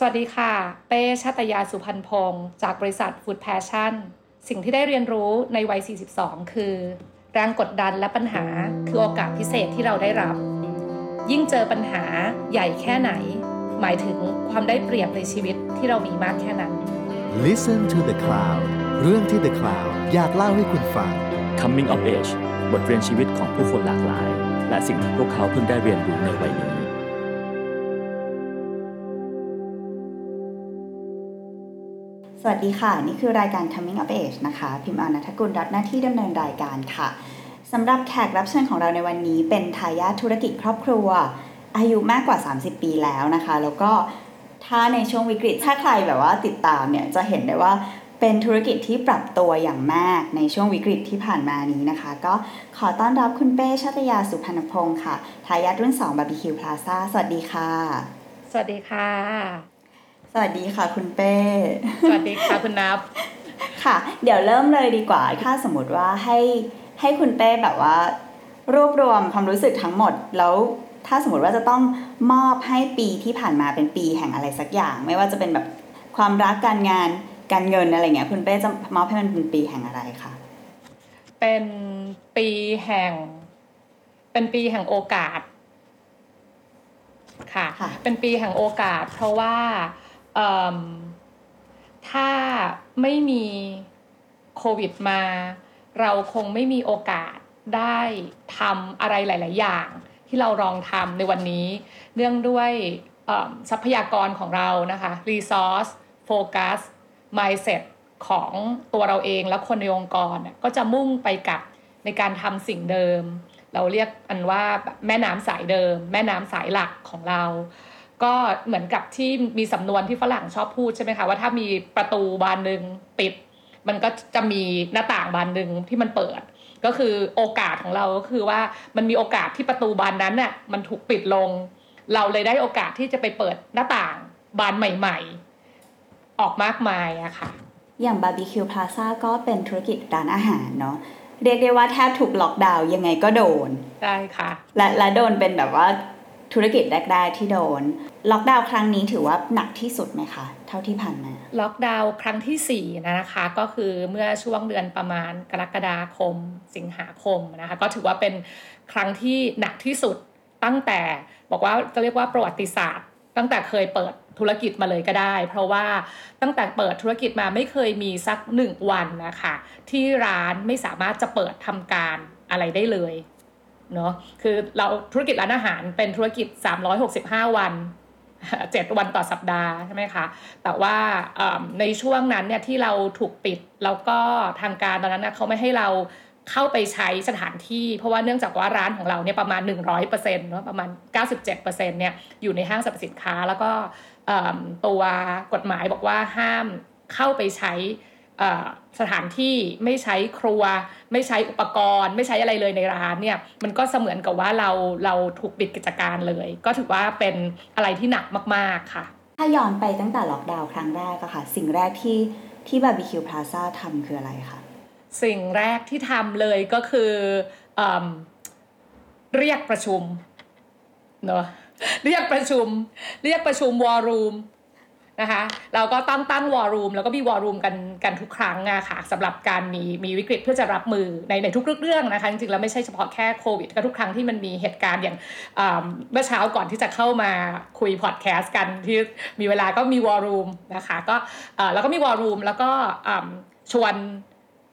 สวัสดีค่ะ เป้ชาตยาสุพันพงศ์จากบริษัท Food Passion สิ่งที่ได้เรียนรู้ในวัย 42 คือ แรงกดดันและปัญหาคือโอกาสพิเศษที่เราได้รับ ยิ่งเจอปัญหาใหญ่แค่ไหน หมายถึงความได้เปรียบในชีวิตที่เรามีมากแค่นั้น Listen to the Cloud เรื่องที่ The Cloud อยากเล่าให้คุณฟัง Coming of Age บทเรียนชีวิตของผู้คนหลากหลาย และสิ่งที่พวกเขาเพิ่งได้เรียนรู้ในวัยนี้ สวัสดีค่ะ นี่คือรายการ Coming of Age นะคะ พิมพ์อานัทกุลรับหน้าที่ดำเนินรายการค่ะสำหรับแขกรับเชิญของเราในวันนี้เป็นทายาทธุรกิจครอบครัว อายุมากกว่า 30 ปีแล้วนะคะ แล้วก็ถ้าในช่วงวิกฤตถ้าใครแบบว่าติดตามเนี่ยจะเห็นได้ว่าเป็นธุรกิจที่ปรับตัวอย่างมากในช่วงวิกฤตที่ผ่านมานี้นะคะ ก็ขอต้อนรับคุณเป้ชาตยาสุพรรณพงศ์ค่ะทายาทรุ่น2บาร์บีคิวพลาซ่าสวัสดีค่ะ สวัสดีค่ะ สวัสดีค่ะคุณเป้ สวัสดีค่ะคุณนับ ค่ะ เดี๋ยวเริ่มเลยดีกว่า ถ้าสมมติว่าให้ให้คุณเป้แบบว่า รวบรวมความรู้สึกทั้งหมด แล้วถ้าสมมติว่าจะต้องมอบให้ปีที่ผ่านมาเป็นปีแห่งอะไรสักอย่าง ไม่ว่าจะเป็นแบบความรักการงานการเงินอะไรเงี้ย คุณเป้จะมอบให้มันเป็นปีแห่งอะไรคะเป็นปีแห่ง เป็นปีแห่งโอกาส ค่ะค่ะเป็นปีแห่งโอกาส เพราะว่าเอิ่ม ถ้าไม่มีโควิดมา เราคงไม่มีโอกาสได้ทำอะไรหลาย ๆ อย่าง ที่เราลองทำในวันนี้ เนื่องด้วยทรัพยากรของเรานะคะ resource focus mindset ของตัวเราเองและคนในองค์กรก็จะมุ่งไปกับในการทำสิ่งเดิม เราเรียกอันว่าแม่น้ำสายเดิม แม่น้ำสายหลักของเรา ก็เหมือนกับที่มีสำนวนที่ฝรั่งชอบพูดใช่ไหมคะว่าถ้ามีประตูบานหนึ่งปิด มันก็จะมีหน้าต่างบานหนึ่งที่มันเปิด ก็คือโอกาสของเราก็คือว่ามันมีโอกาสที่ประตูบานนั้นน่ะมันถูกปิดลง เราเลยได้โอกาสที่จะไปเปิดหน้าต่างบานใหม่ ๆ ออกมากมายอะค่ะ อย่างบาร์บีคิวพลาซ่าก็เป็นธุรกิจร้านอาหารเนาะเรียกได้ว่าแทบถูกล็อกดาวน์ยังไงก็โดน ได้ค่ะ และและโดนเป็นแบบว่าธุรกิจแรกๆที่โดน ล็อกดาวน์ครั้งนี้ถือว่าหนักที่สุดไหมคะ เท่าที่ผ่านมา ล็อกดาวน์ครั้งที่ 4 นะคะ ก็คือเมื่อช่วงเดือนประมาณกรกฎาคม สิงหาคมนะคะ ก็ถือว่าเป็นครั้งที่หนักที่สุดตั้งแต่บอกว่าจะเรียกว่าประวัติศาสตร์ ตั้งแต่เคยเปิดธุรกิจมาเลยก็ได้ เพราะว่าตั้งแต่เปิดธุรกิจมาไม่เคยมีสักหนึ่งวันนะคะ ที่ร้านไม่สามารถจะเปิดทำการอะไรได้เลยเนาะคือเราธุรกิจร้านอาหารเป็นธุรกิจ 365 วัน 7วันต่อสัปดาห์ใช่ไหมคะ แต่ว่าในช่วงนั้นเนี่ยที่เราถูกปิดแล้วก็ทางการตอนนั้นนะเขาไม่ให้เราเข้าไปใช้สถานที่ เพราะว่าเนื่องจากว่าร้านของเราเนี่ยประมาณ 100%เนาะประมาณ 97%เนี่ยอยู่ในห้างสรรพสินค้า แล้วก็ตัวกฎหมายบอกว่าห้ามเข้าไปใช้ สถานที่ไม่ใช้ครัว ไม่ใช้อุปกรณ์ ไม่ใช้อะไรเลยในร้านเนี่ยมันก็เสมือนกับว่าเราเราถูกปิดกิจการเลย ก็ถือว่าเป็นอะไรที่หนักมากๆค่ะ ถ้าย้อนไปตั้งแต่ล็อกดาวน์ครั้งแรกอะค่ะ สิ่งแรกที่ที่บาร์บีคิวพลาซ่าทำคืออะไรคะสิ่งแรกที่ทำเลยก็คือเอิ่มเรียกประชุมเนอะเรียกประชุม เรียกประชุมวอรูม นะคะเราก็ตั้งตั้งวอรูมแล้วก็มีวอรูมกันกันทุกครั้งอะค่ะสำหรับการมีมีวิกฤตเพื่อจะรับมือในในทุกเรื่องนะคะจริงๆแล้วไม่ใช่เฉพาะแค่โควิดก็ทุกครั้งที่มันมีเหตุการณ์อย่างเมื่อเช้าก่อนที่จะเข้ามาคุยพอดแคสต์กันที่มีเวลาก็มีวอรูมนะคะก็แล้วก็มี war room แล้วก็ชวน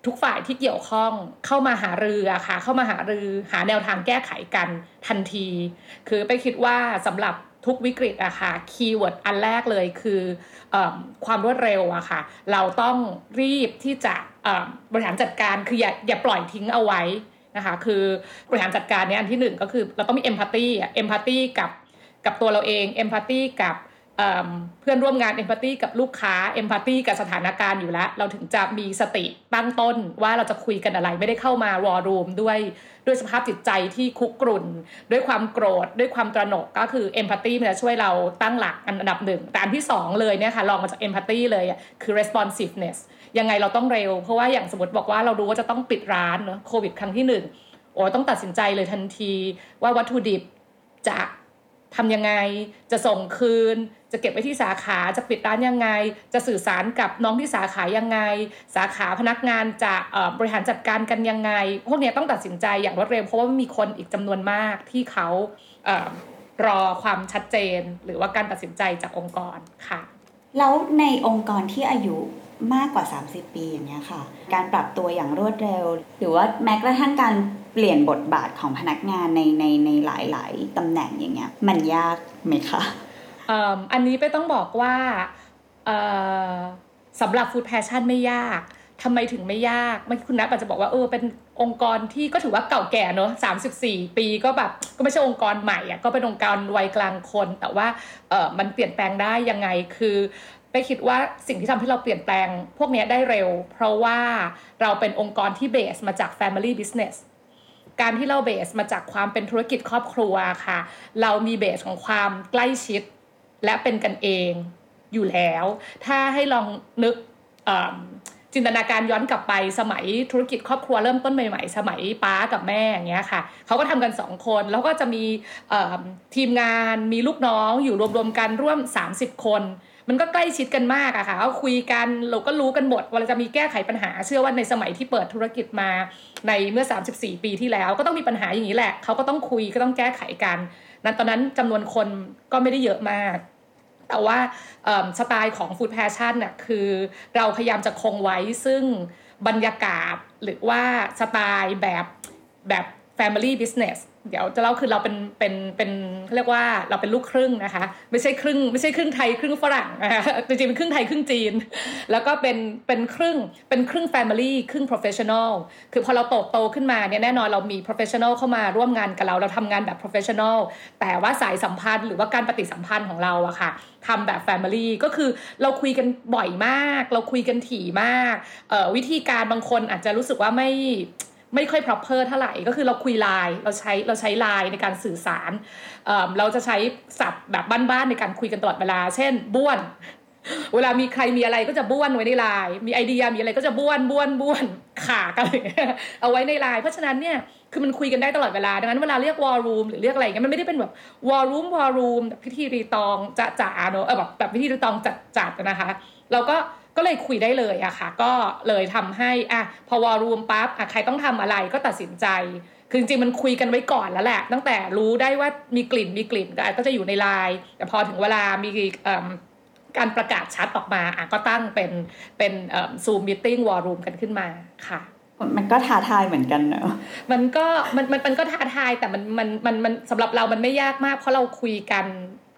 ทุกฝ่ายที่เกี่ยวข้องเข้ามาหารืออะค่ะเข้ามาหารือหาแนวทางแก้ไขกันทันที คือเป้คิดว่าสำหรับ ทุกวิกฤตอะค่ะ keyword อันแรกเลยคืออความรวดเร็วอะค่ะ เราต้องรีบที่จะบริหารจัดการคืออย่าอย่าปล่อยทิ้งเอาไว้นะคะ คือบริหารจัดการเนี่ยอันที่หนึ่งก็คือเราต้องมี empathy empathy กับกับตัวเราเองเอมพัตตีกับ เพื่อนร่วมงานเอมพัตตีกับลูกค้าเอมพัตตีกับสถานการณ์อยู่แล้ว เราถึงจะมีสติตั้งต้นว่าเราจะคุยกันอะไรไม่ได้เข้ามาวอรูมด้วยด้วยสภาพจิตใจที่คุกกรุ่น ด้วยความโกรธ ด้วยความตระหนกก็คือเอมพัตตีมันจะช่วยเราตั้งหลักอันดับหนึ่งแต่อันที่สองเลยเนี่ยค่ะลองมาจากเอมพัตตีเลยคือ responsiveness ยังไงเราต้องเร็ว เพราะว่าอย่างสมมติบอกว่าเรารู้ว่าจะต้องปิดร้านเนอะโควิดครั้งที่หนึ่งโอ้ต้องตัดสินใจเลยทันทีว่าวัตถุดิบจะ ทำยังไง จะส่งคืน จะเก็บไว้ที่สาขา จะปิดร้านยังไง จะสื่อสารกับน้องที่สาขายังไง สาขาพนักงานจะบริหารจัดการกันยังไง พวกนี้ต้องตัดสินใจอย่างรวดเร็วเพราะว่ามีคนอีกจำนวนมากที่เขารอความชัดเจน หรือว่าการตัดสินใจจากองค์กรค่ะ แล้วในองค์กรที่อายุมากกว่า 30 ปีอย่างเงี้ยค่ะ การปรับตัวอย่างรวดเร็ว หรือว่าแม้กระทั่งการ เปลี่ยนบทบาทของพนักงานในในในหลาย ๆตำแหน่งอย่างเงี้ย มันยากไหมคะอันนี้เป้ต้องบอกว่าสำหรับ Food Passion ไม่ยากทำไมถึงไม่ยากเมื่อคุณนัทอาจจะบอกว่าเออเป็นองค์กรที่ก็ถือว่าเก่าแก่เนอะสามสิบสี่ปีก็แบบก็ไม่ใช่องค์กรใหม่อะก็เป็นองค์กรวัยกลางคน แต่ว่าเออมันเปลี่ยนแปลงได้ยังไงคือไปคิดว่าสิ่งที่ทำให้เราเปลี่ยนแปลง พวกนี้ได้เร็ว เพราะว่าเราเป็นองค์กรที่เบสมาจาก Family Business การที่เราเบสมาจากความเป็นธุรกิจครอบครัวค่ะ เรามีเบสของความใกล้ชิด และเป็นกันเองอยู่แล้ว ถ้าให้ลองนึกจินตนาการย้อนกลับไปสมัยธุรกิจครอบครัวเริ่มต้นใหม่ๆ สมัยป้ากับแม่อย่างเงี้ยค่ะเขาก็ทำกันสองคน แล้วก็จะมีทีมงานมีลูกน้องอยู่รวมๆกันร่วม 30 คน มันก็ใกล้ชิดกันมากอะค่ะเขาคุยกันเราก็รู้กันหมดเวลาจะมีแก้ไขปัญหา เชื่อว่าในสมัยที่เปิดธุรกิจมาในเมื่อ 34 ปีที่แล้ว ก็ต้องมีปัญหาอย่างนี้แหละเขาก็ต้องคุยก็ต้องแก้ไขกันนั้นตอนนั้นจำนวนคนก็ไม่ได้เยอะมาก แต่ว่าสไตล์ของ Food Passion น่ะคือเราพยายามจะคงไว้ซึ่งบรรยากาศหรือว่าสไตล์แบบแบบ Family Business เดี๋ยวจะเล่าคือเราเป็นเป็นเป็นเรียกว่าเราเป็นลูกครึ่งนะคะ ไม่ใช่ครึ่ง ไม่ใช่ครึ่งไทยครึ่งฝรั่งนะคะจริงๆเป็นครึ่งไทยครึ่งจีน แล้วก็เป็นเป็นครึ่งเป็นครึ่ง Family ครึ่ง Professional คือพอเราโตโตขึ้นมาเนี่ยแน่นอนเรามี Professional เข้ามาร่วมงานกับเราเราทำงานแบบ Professional แต่ว่าสายสัมพันธ์หรือว่าการปฏิสัมพันธ์ของเราอะค่ะทำแบบ Family ก็คือเราคุยกันบ่อยมาก เราคุยกันถี่มากวิธีการบางคนอาจจะรู้สึกว่าไม่ ไม่ค่อย proper เท่าไหร่ก็คือเราคุยไลน์เราใช้เราใช้ไลน์ในการสื่อสารเเราจะใช้ศัพท์แบบบ้านๆในการคุยกันตลอดเวลา เช่นบ้วน เวลามีใครมีอะไรก็จะบ้วนไว้ในไลน์มีไอเดียมีอะไรก็จะบ้วนบ้วนบ้วนขากันเอาไว้ในไลน์เพราะฉะนั้นเนี่ยคือมันคุยกันได้ตลอดเวลาดังนั้นเวลาเรียกวอลลุ่มหรือเรียกอะไรเงี้ยมันไม่ได้เป็นแบบวอลลุ่มวอลลุ่มแบบพิธีรีตองจะจ่าเนอะแบบแบบพิธีรีตองจัดจัดนะคะ เราก็ ก็เลยคุยได้เลยอะค่ะ ก็เลยทำให้อะพอวอลลุ่มปั๊บอะใครต้องทำอะไรก็ตัดสินใจ คือจริงๆมันคุยกันไว้ก่อนแล้วแหละ ตั้งแต่รู้ได้ว่ามีกลิ่นมีกลิ่นก็จะอยู่ในไลน์แต่พอถึงเวลามีการประกาศชัดออกมาอะก็ตั้งเป็นเป็นซูมมิ팅วอลลุ่มกันขึ้นมาค่ะมันก็ท้าทายเหมือนกันเนอะมันก็มันมันมันก็ท้าทายแต่มันมันมันมันสำหรับเรามันไม่ยากมาก เพราะเราคุยกัน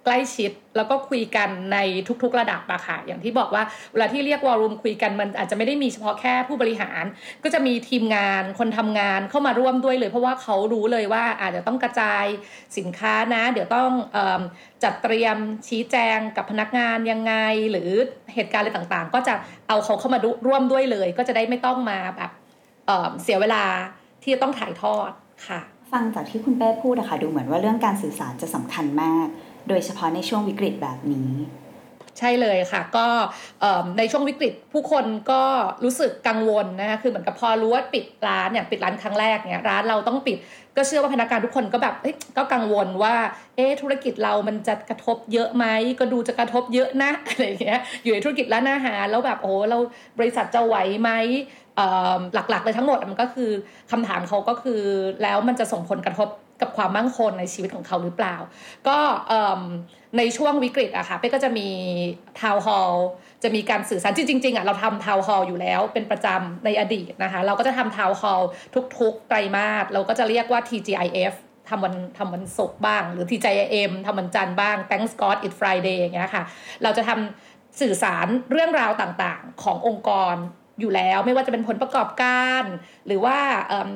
ใกล้ชิด แล้วก็คุยกันในทุกๆระดับอะค่ะอย่างที่บอกว่าเวลาที่เรียกวอลลุ่มคุยกันมันอาจจะไม่ได้มีเฉพาะแค่ผู้บริหาร ก็จะมีทีมงานคนทำงานเข้ามาร่วมด้วยเลย เพราะว่าเขารู้เลยว่าอาจจะต้องกระจายสินค้านะ เดี๋ยวต้องจัดเตรียมชี้แจงกับพนักงานยังไง หรือเหตุการณ์อะไรต่างๆ ก็จะเอาเขาเข้ามาร่วมด้วยเลย ก็จะได้ไม่ต้องมาแบบเสียเวลาที่จะต้องถ่ายทอดค่ะ ฟังจากที่คุณเป้พูดอะค่ะดูเหมือนว่าเรื่องการสื่อสารจะสำคัญมาก โดยเฉพาะในช่วงวิกฤตแบบนี้ใช่เลยค่ะก็ในช่วงวิกฤตผู้คนก็รู้สึกกังวลนะคะคือเหมือนกับพอรู้ว่าปิดร้านเนี่ยปิดร้านครั้งแรกเนี่ยร้านเราต้องปิด ก็เชื่อว่าพนักงานทุกคนก็แบบก็กังวลว่าเอ๊ธุรกิจเรามันจะกระทบเยอะไหมก็ดูจะกระทบเยอะนะอะไรอย่างเงี้ยอยู่ในธุรกิจร้านอาหารแล้วแบบโอ้เราบริษัทจะไหวไหมหลักๆเลยทั้งหมดมันก็คือคำถามเขาก็คือแล้วมันจะส่งผลกระทบ กับความมั่งคงในชีวิตของเขาหรือเปล่า ก็ในช่วงวิกฤตอะค่ะเป้ก็จะมีทาวน์ฮอลจะมีการสื่อสารจริงๆอะเราทำทาวน์ฮอลอยู่แล้วเป็นประจำในอดีตนะคะ เราก็จะทำทาวน์ฮอลทุกๆไตรมาสเราก็จะเรียกว่า TGIF ทำวันทำวันศุกร์บ้าง หรือ TGIM ทำวันจันทร์บ้าง Thanks God It Friday อย่างเงี้ยค่ะ เราจะทำสื่อสารเรื่องราวต่างๆ ขององค์กร อยู่แล้วไม่ว่าจะเป็นผลประกอบการ หรือว่า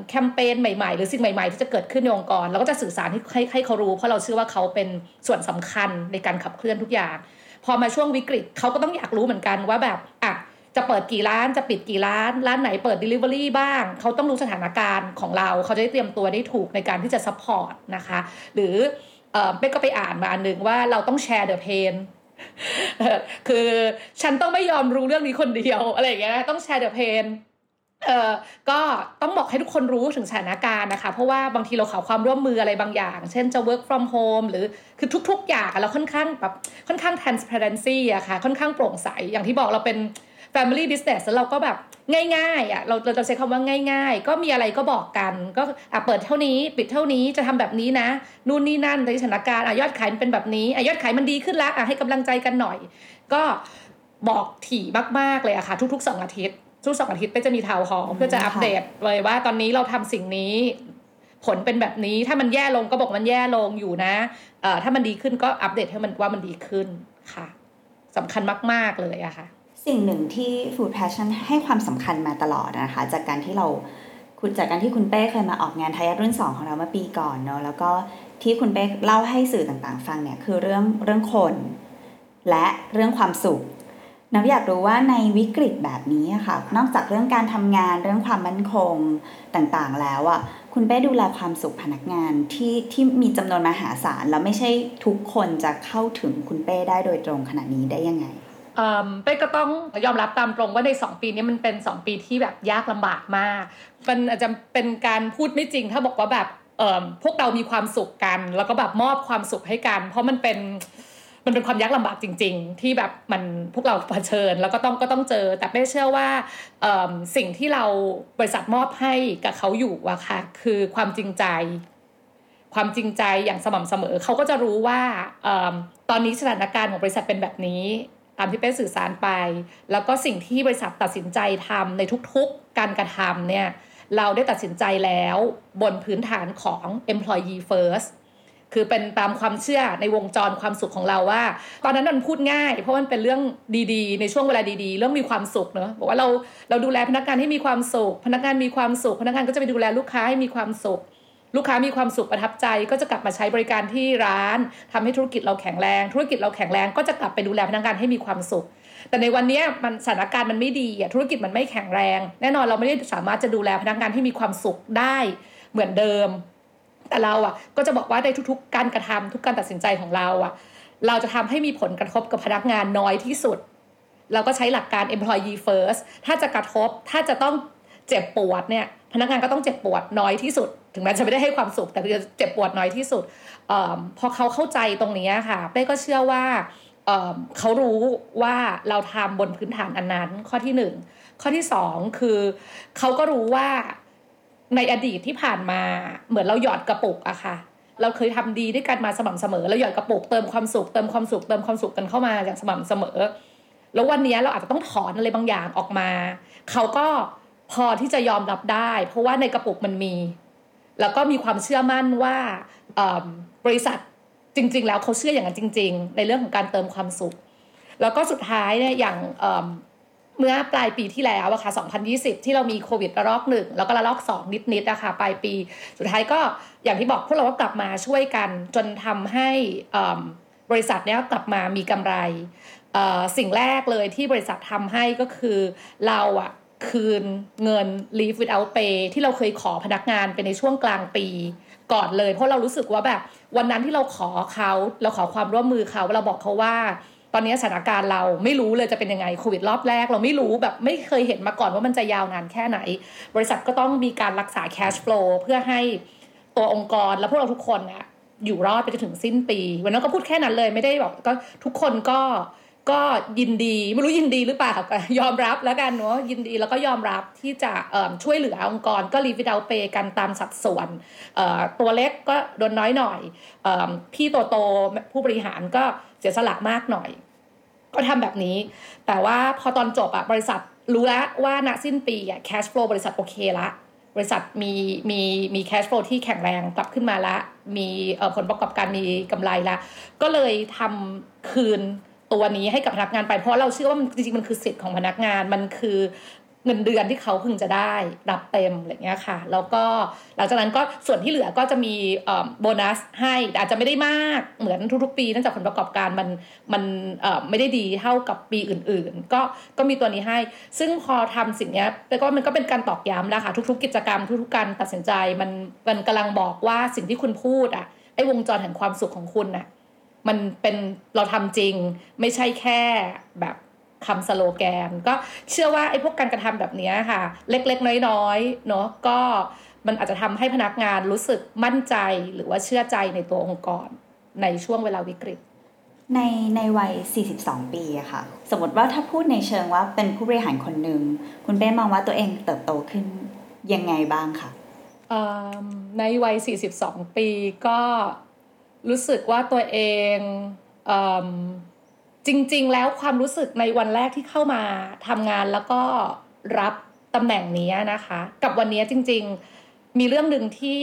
แคมเปญใหม่ ๆ หรือสิ่งใหม่ ๆ ที่จะเกิดขึ้นในองค์กรเราก็จะสื่อสารให้ให้เขารู้ เพราะเราเชื่อว่าเขาเป็นส่วนสำคัญในการขับเคลื่อนทุกอย่าง พอมาช่วงวิกฤตเขาก็ต้องอยากรู้เหมือนกันว่าแบบอะจะเปิดกี่ร้านจะปิดกี่ร้าน ร้านไหนเปิด Delivery บ้าง เขาต้องรู้สถานการณ์ของเรา เขาจะได้เตรียมตัวได้ถูกในการที่จะ support นะคะ หรือเป๊กก็ไปอ่านมาอันหนึ่งว่าเราต้องแชร์เดอะเพน คือฉันต้องไม่ยอมรู้เรื่องนี้คนเดียวอะไรอย่างเงี้ยต้องแชร์เดอะเพนเอ่อก็ต้องบอกให้ทุกคนรู้ถึงสถานการณ์นะคะ เพราะว่าบางทีเราขอความร่วมมืออะไรบางอย่าง เช่นจะ work from home หรือคือทุก ๆ อย่างเราค่อนข้างแบบค่อนข้าง transparency อะค่ะค่อนข้างโปร่งใสอย่างที่บอกเราเป็น family business แล้วเราก็แบบง่ายๆอะเราเราจะใช้คำว่าง่าย ๆ ก็มีอะไรก็บอกกัน ก็อะเปิดเท่านี้ ปิดเท่านี้จะทำแบบนี้นะ นู่นนี่นั่นในสถานการณ์อะยอดขายมันเป็นแบบนี้อะยอดขายมันดีขึ้นแล้วอะให้กำลังใจกันหน่อย ก็บอกถี่มากๆเลยอะค่ะ ทุกๆสองอาทิตย์ ทุกสองอาทิตย์เป้จะมีทาวน์ฮอลล์เพื่อจะอัปเดตเลยว่าตอนนี้เราทำสิ่งนี้ ผลเป็นแบบนี้ถ้ามันแย่ลงก็บอกมันแย่ลงอยู่นะเอ่อถ้ามันดีขึ้นก็อัปเดตให้มันว่ามันดีขึ้นค่ะสำคัญมาก ๆเลยอะค่ะ สิ่งหนึ่งที่ Food Passion ให้ความสำคัญมาตลอดนะคะ จากการที่เราคุณจากการที่คุณเป้เคยมาออกงานทายาทรุ่น 2 ของเราเมื่อปีก่อนเนาะแล้วก็ที่คุณเป้เล่าให้สื่อต่างๆ ฟังเนี่ยคือเรื่องเรื่องคน และเรื่องความสุขนับอยากรู้ว่าในวิกฤตแบบนี้ค่ะ นอกจากเรื่องการทำงานเรื่องความมั่นคงต่างๆ แล้วอะคุณเป้ดูแลความสุขพนักงานที่ที่มีจำนวนมหาศาลแล้วไม่ใช่ทุกคนจะเข้าถึงคุณเป้ได้โดยตรงขนาดนี้ได้ยังไง เป้ก็ต้องยอมรับตามตรงว่าใน 2 ปีนี้มันเป็น 2 ปีที่แบบยากลำบากมาก มันอาจจะเป็นการพูดไม่จริง ถ้าบอกว่าแบบพวกเรามีความสุขกัน แล้วก็แบบมอบความสุขให้กัน เพราะมันเป็นมันเป็นความยากลำบากจริง ๆ ที่แบบมันพวกเราเผชิญ แล้วก็ต้องก็ต้องเจอ แต่เป้เชื่อว่าสิ่งที่เราบริษัทมอบให้กับเขาอยู่อะค่ะคือความจริงใจ ความจริงใจอย่างสม่ำเสมอ เขาก็จะรู้ว่าเอตอนนี้สถานการณ์ของบริษัทเป็นแบบนี้ามที่เป้สื่อสารไป แล้วก็สิ่งที่บริษัทตัดสินใจทำในทุกๆการกระทำเนี่ยเราได้ตัดสินใจแล้วบนพื้นฐานของ employee first คือเป็นตามความเชื่อในวงจรความสุขของเราว่า ตอนนั้นมันพูดง่าย เพราะมันเป็นเรื่องดีๆ ในช่วงเวลาดีๆ เรื่องมีความสุขเนอะบอกว่าเราเราดูแลพนักงานให้มีความสุข พนักงานมีความสุข พนักงานก็จะไปดูแลลูกค้าให้มีความสุข ลูกค้ามีความสุขประทับใจก็จะกลับมาใช้บริการที่ร้านทำให้ธุรกิจเราแข็งแรง ธุรกิจเราแข็งแรงก็จะกลับไปดูแลพนักงานให้มีความสุข แต่ในวันนี้มันสถานการณ์มันไม่ดีธุรกิจมันไม่แข็งแรง แน่นอนเราไม่ได้สามารถจะดูแลพนักงานให้มีความสุขได้เหมือนเดิม แต่เราอะก็จะบอกว่าในทุกๆ การกระทำทุกการตัดสินใจของเราอะ เราจะทำให้มีผลกระทบกับพนักงานน้อยที่สุด เราก็ใช้หลักการ employee first ถ้าจะกระทบถ้าจะต้องเจ็บปวดเนี่ย พนักงานก็ต้องเจ็บปวดน้อยที่สุด ถึงแม้จะไม่ได้ให้ความสุข แต่คือจะเจ็บปวดน้อยที่สุดออพอเขาเข้าใจตรงนี้ค่ะเป้ก็เชื่อว่าเเขารู้ว่าเราทำบนพื้นฐานอันนั้น ข้อที่หนึ่งข้อที่สองคือเขาก็รู้ว่าในอดีตที่ผ่านมาเหมือนเราหยอดกระปุกอะค่ะเราเคยทำดีด้วยกันมาสม่ำเสมอเราหยอดกระปุกเติมความสุขเติมความสุขเติมความสุขกันเข้ามาอย่างสม่ำเสมอ แล้ววันนี้เราอาจจะต้องถอนอะไรบางอย่างออกมา เขาก็ พอที่จะยอมรับได้ เพราะว่าในกระปุกมันมี แล้วก็มีความเชื่อมั่นว่าบริษัทจริง ๆ แล้วเขาเชื่ออย่างนั้นจริง ๆ ในเรื่องของการเติมความสุข แล้วก็สุดท้ายเนี่ยอย่างเมื่อปลายปีที่แล้วอะค่ะ 2020 ที่เรามีโควิดระลอกหนึ่งแล้วก็ระลอกสองนิดๆอะค่ะปลายปี สุดท้ายก็อย่างที่บอกพวกเราก็กลับมาช่วยกัน จนทำให้บริษัทเนี้ยกลับมามีกำไร สิ่งแรกเลยที่บริษัททำให้ก็คือเราอะ คืนเงิน leave without pay ที่เราเคยขอพนักงานไปในช่วงกลางปีก่อนเลย เพราะเรารู้สึกว่าแบบ วันนั้นที่เราขอเขาเราขอความร่วมมือเขาเราบอกเขาว่า ตอนนี้สถานการณ์เราไม่รู้เลยจะเป็นยังไงโควิดรอบแรก เราไม่รู้แบบไม่เคยเห็นมาก่อนว่ามันจะยาวนานแค่ไหน บริษัทก็ต้องมีการรักษา cash flow เพื่อให้ตัวองค์กรและพวกเราทุกคนอะอยู่รอดไปจนถึงสิ้นปี วันนั้นก็พูดแค่นั้นเลยไม่ได้บอกก็ทุกคนก็ ก็ยินดีไม่รู้ยินดีหรือเปล่าก็ยอมรับแล้วกันเนาะยินดีแล้วก็ยอมรับที่จะช่วยเหลือองค์กรก็รีวิดเอาเปกันตามสัดส่วน ตัวเล็กก็โดนน้อยหน่อยอพี่โตโตผู้บริหารก็เสียสละมากหน่อย ก็ทำแบบนี้ แต่ว่าพอตอนจบอะบริษัทรู้แล้วว่าณสิ้นปีอะ cash flow บริษัทโอเคละบริษัทมีมีมี cash flow ที่แข็งแรงกลับขึ้นมาละ มีผลประกอบการมีกำไรละ ก็เลยทำคืน ตัวนี้ให้กับพนักงานไปเพราะเราเชื่อว่ามันจริงๆมันคือสิทธิ์ของพนักงานมันคือเงินเดือนที่เขาพึงจะได้รับเต็มอะไรเงี้ยค่ะ แล้วก็หลังจากนั้นก็ส่วนที่เหลือก็จะมีโบนัสให้อาจจะไม่ได้มากเหมือนทุกๆปีเนื่องจากผลประกอบการมันมันไม่ได้ดีเท่ากับปีอื่นๆ ก็ก็มีตัวนี้ให้ ซึ่งพอทำสิ่งนี้แต่ก็มันก็เป็นการตอกย้ำแล้วค่ะทุก ๆ กิจกรรมทุกๆการตัดสินใจมันมันกำลังบอกว่าสิ่งที่คุณพูดอะไอ้วงจรแห่งความสุขของคุณน่ะ มันเป็นเราทำจริง ไม่ใช่แค่แบบคำสโลแกน ก็เชื่อว่าไอ้พวกการกระทำแบบนี้ค่ะ เล็กๆ น้อยๆเนาะก็มันอาจจะทำให้พนักงานรู้สึกมั่นใจหรือว่าเชื่อใจในตัวองค์กรในช่วงเวลาวิกฤต ในในวัย 42 ปีอะค่ะ สมมติว่าถ้าพูดในเชิงว่าเป็นผู้บริหารคนหนึ่งคุณเป้มองว่าตัวเองเติบโตขึ้นยังไงบ้างคะในวัย 42 ปีก็ รู้สึกว่าตัวเองอจริง ๆ แล้วความรู้สึกในวันแรกที่เข้ามาทำงานแล้วก็รับตำแหน่งนี้นะคะ กับวันนี้จริง ๆ มีเรื่องหนึ่งที่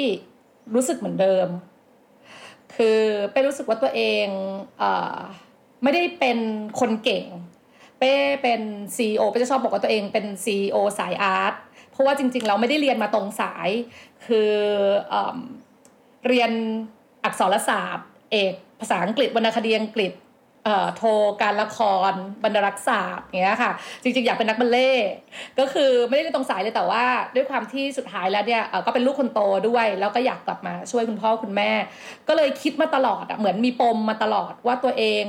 รู้สึกเหมือนเดิม คือเป้รู้สึกว่าตัวเองเอไม่ได้เป็นคนเก่ง เป้เป็นซีอเป้จะชอบบอกว่าตัวเองเป็นซีอสายอาร์ตเพราะว่าจริง ๆ เราไม่ได้เรียนมาตรงสาย คือเอเรียน อักษรศาสตร์ เอกภาษาอังกฤษวรรณคดีอังกฤษโทรการละครบรรลักษศาสตร์เงี้ยค่ะ จริงๆ อยากเป็นนักบัลเล่ก็คือไม่ได้เรียนตรงสายเลยแต่ว่า ด้วยความที่สุดท้ายแล้วเนี่ยก็เป็นลูกคนโตด้วย แล้วก็อยากกลับมาช่วยคุณพ่อคุณแม่ ก็เลยคิดมาตลอดเหมือนมีปมมาตลอดว่าตัวเอง